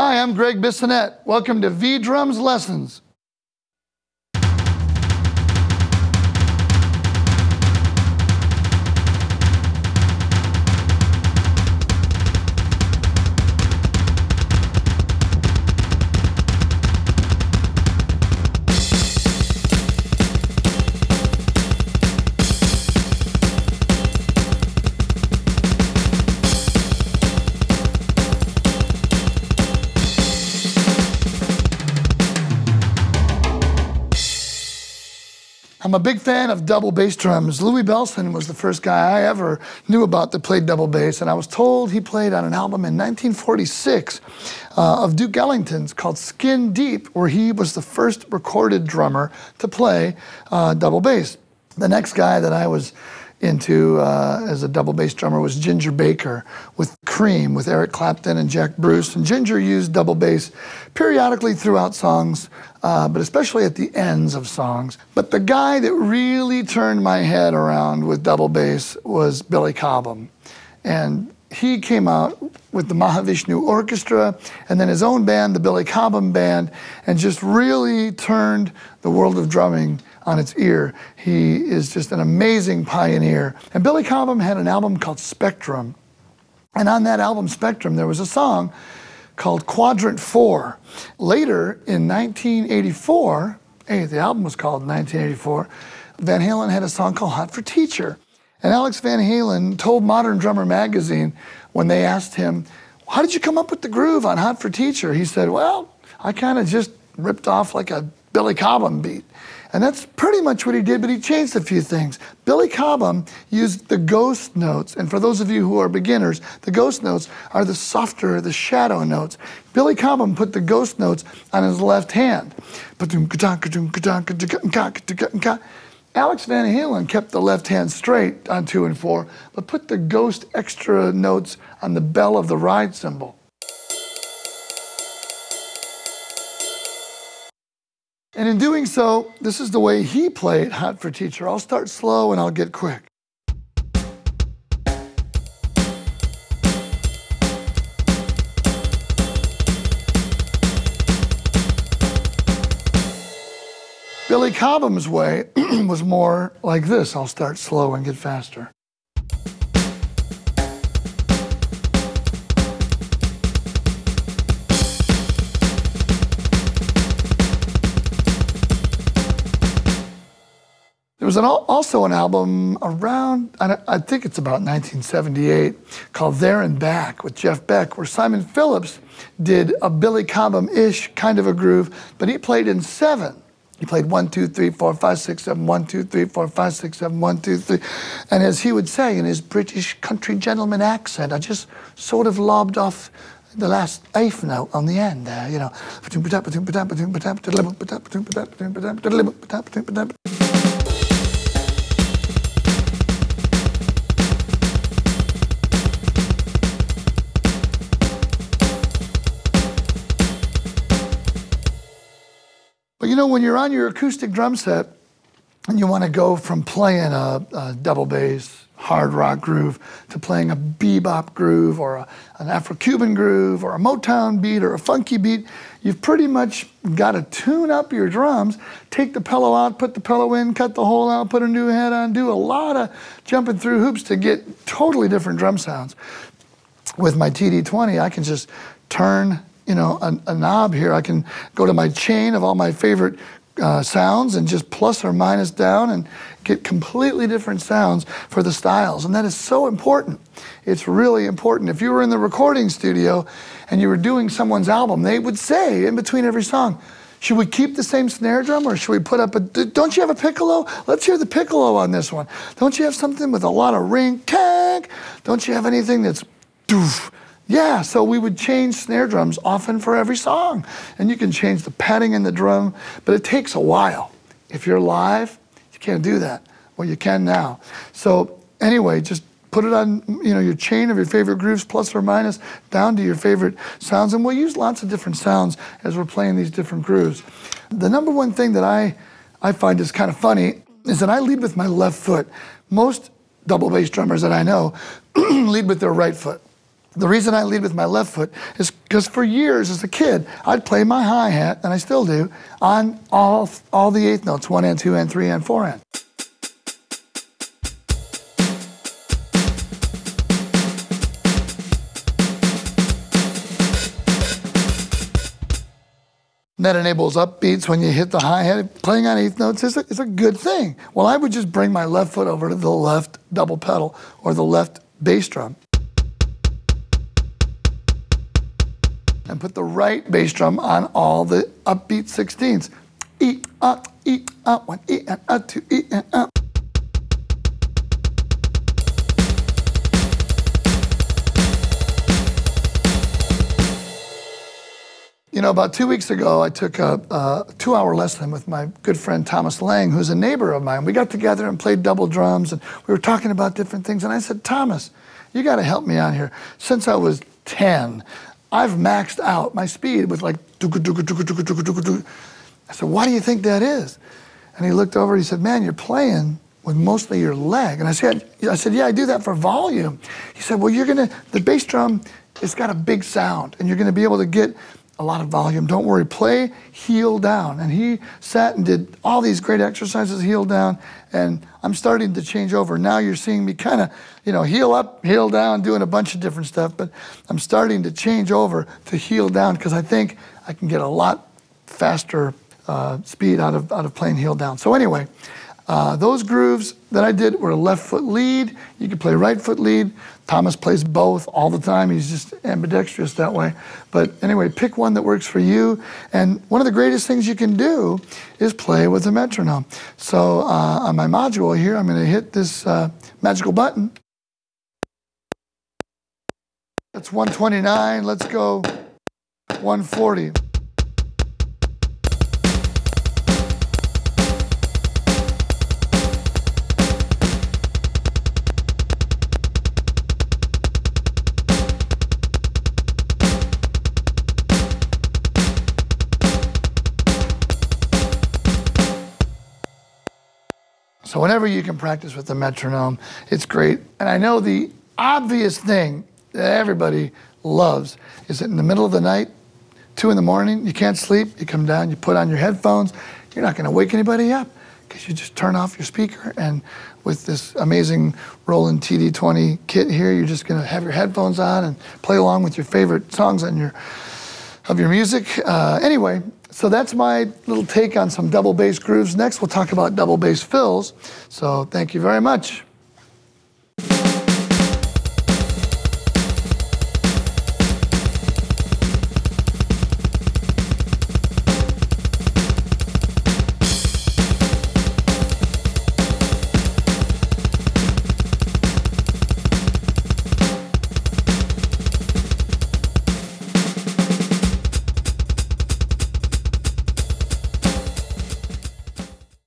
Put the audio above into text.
Hi, I'm Gregg Bissonette. Welcome to V Drums Lessons. I'm a big fan of double bass drums. Louie Bellson was the first guy I ever knew about that played double bass, and I was told he played on an album in 1946 uh, of Duke Ellington's called Skin Deep, where he was the first recorded drummer to play uh, double bass. The next guy that I was into uh, as a double bass drummer was Ginger Baker with Cream, with Eric Clapton and Jack Bruce. And Ginger used double bass periodically throughout songs, uh, but especially at the ends of songs. But the guy that really turned my head around with double bass was Billy Cobham. And he came out with the Mahavishnu Orchestra and then his own band, the Billy Cobham Band, and just really turned the world of drumming on its ear. He is just an amazing pioneer. And Billy Cobham had an album called Spectrum. And on that album, Spectrum, there was a song called Quadrant 4. Later, in 1984, hey, the album was called 1984, Van Halen had a song called Hot for Teacher. And Alex Van Halen told Modern Drummer magazine when they asked him, How did you come up with the groove on Hot for Teacher? He said, Well, I kind of just ripped off like a Billy Cobham beat. And that's pretty much what he did, but he changed a few things. Billy Cobham used the ghost notes, and for those of you who are beginners, the ghost notes are the softer, the shadow notes. Billy Cobham put the ghost notes on his left hand. Alex Van Halen kept the left hand straight on two and four, but put the ghost extra notes on the bell of the ride cymbal. And in doing so, this is the way he played Hot for Teacher. I'll start slow and I'll get quick. Billy Cobham's way was more like this. I'll start slow and get faster. Was an, also an album around, I think it's about 1978, called There and Back with Jeff Beck, where Simon Phillips did a Billy Cobham ish kind of a groove, but he played in seven. He played one, two, three, four, five, six, seven, one, two, three, four, five, six, seven, one, two, three. And as he would say in his British country gentleman accent, I just sort of lobbed off the last eighth note on the end there, you know. Know, when you're on your acoustic drum set and you want to go from playing a, a double bass, hard rock groove to playing a bebop groove or a, an Afro Cuban groove or a Motown beat or a funky beat, you've pretty much got to tune up your drums, take the pillow out, put the pillow in, cut the hole out, put a new head on, do a lot of jumping through hoops to get totally different drum sounds. With my TD20, I can just turn you know, a, a, knob here. I can go to my chain of all my favorite uh, sounds and just plus or minus down and get completely different sounds for the styles. And that is so important. It's really important. If you were in the recording studio and you were doing someone's album, they would say in between every song, should we keep the same snare drum or should we put up a, don't you have a piccolo? Let's hear the piccolo on this one. Don't you have something with a lot of ring, tank? Don't you have anything that's doof? Yeah, so we would change snare drums often for every song. And you can change the padding in the drum, but it takes a while. If you're live, you can't do that. Well, you can now. So anyway, just put it on you know your chain of your favorite grooves plus or minus down to your favorite sounds and we'll use lots of different sounds as we're playing these different grooves the number one thing that i i find is kind of funny is that i lead with my left foot most double bass drummers that i know lead with their right foot The reason I lead with my left foot is because for years as a kid, I'd play my hi hat, and I still do, on all, all the eighth notes one and two and three and four and. that enables upbeats when you hit the hi hat. Playing on eighth notes is a, is a good thing. Well, I would just bring my left foot over to the left double pedal or the left bass drum. And put the right bass drum on all the upbeat 16ths. E, up, E, up, one, E, and up, two, E, and up. You know, about two weeks ago, I took a, a two hour lesson with my good friend Thomas Lang, who's a neighbor of mine. We got together and played double drums, and we were talking about different things. And I said, Thomas, you got to help me out here. Since I was 10, I've maxed out my speed with like. I said, why do you think that is? And he looked over, he said, man, you're playing with mostly your leg. And I said, I said, yeah, I do that for volume. He said, well, you're gonna, the bass drum, it's got a big sound, and you're gonna be able to get a lot of volume. Don't worry, play heel down. And he sat and did all these great exercises, heel down, and I'm starting to change over. Now you're seeing me kind of, you know, heel up, heel down, doing a bunch of different stuff, but I'm starting to change over to heel down because I think I can get a lot faster uh, speed out of, out of playing heel down. So anyway, uh, those grooves that I did were a left foot lead. You could play right foot lead. Thomas plays both all the time. He's just ambidextrous that way. But anyway, pick one that works for you. And one of the greatest things you can do is play with a metronome. So uh, on my module here, I'm going to hit this uh, magical button. That's 129. Let's go 140. So whenever you can practice with the metronome, it's great. And I know the obvious thing that everybody loves is that in the middle of the night, two in the morning, you can't sleep, you come down, you put on your headphones, you're not gonna wake anybody up because you just turn off your speaker and with this amazing Roland TD20 kit here, you're just gonna have your headphones on and play along with your favorite songs on your of your music. Uh, anyway, so that's my little take on some double bass grooves. Next, we'll talk about double bass fills. So thank you very much.